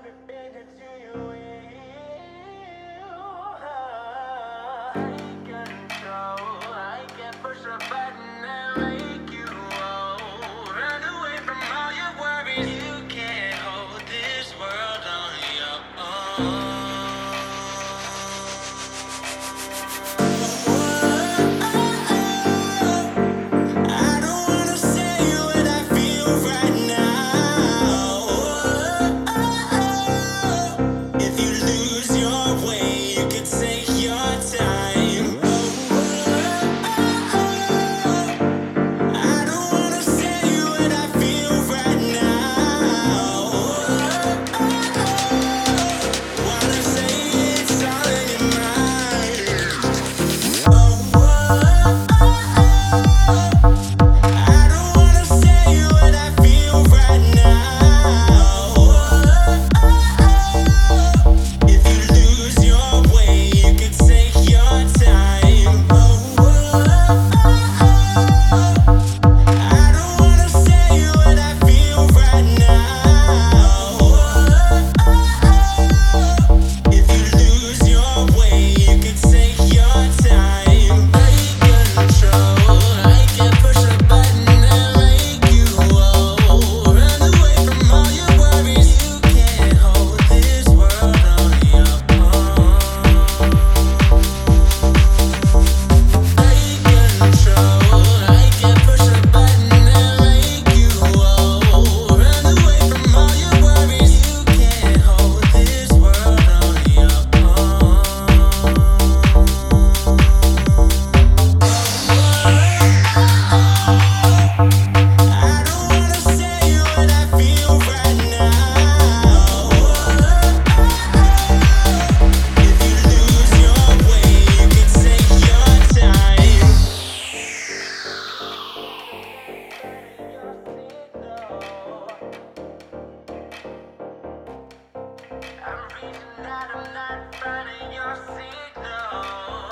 Bending to you. that I'm not burning your signal.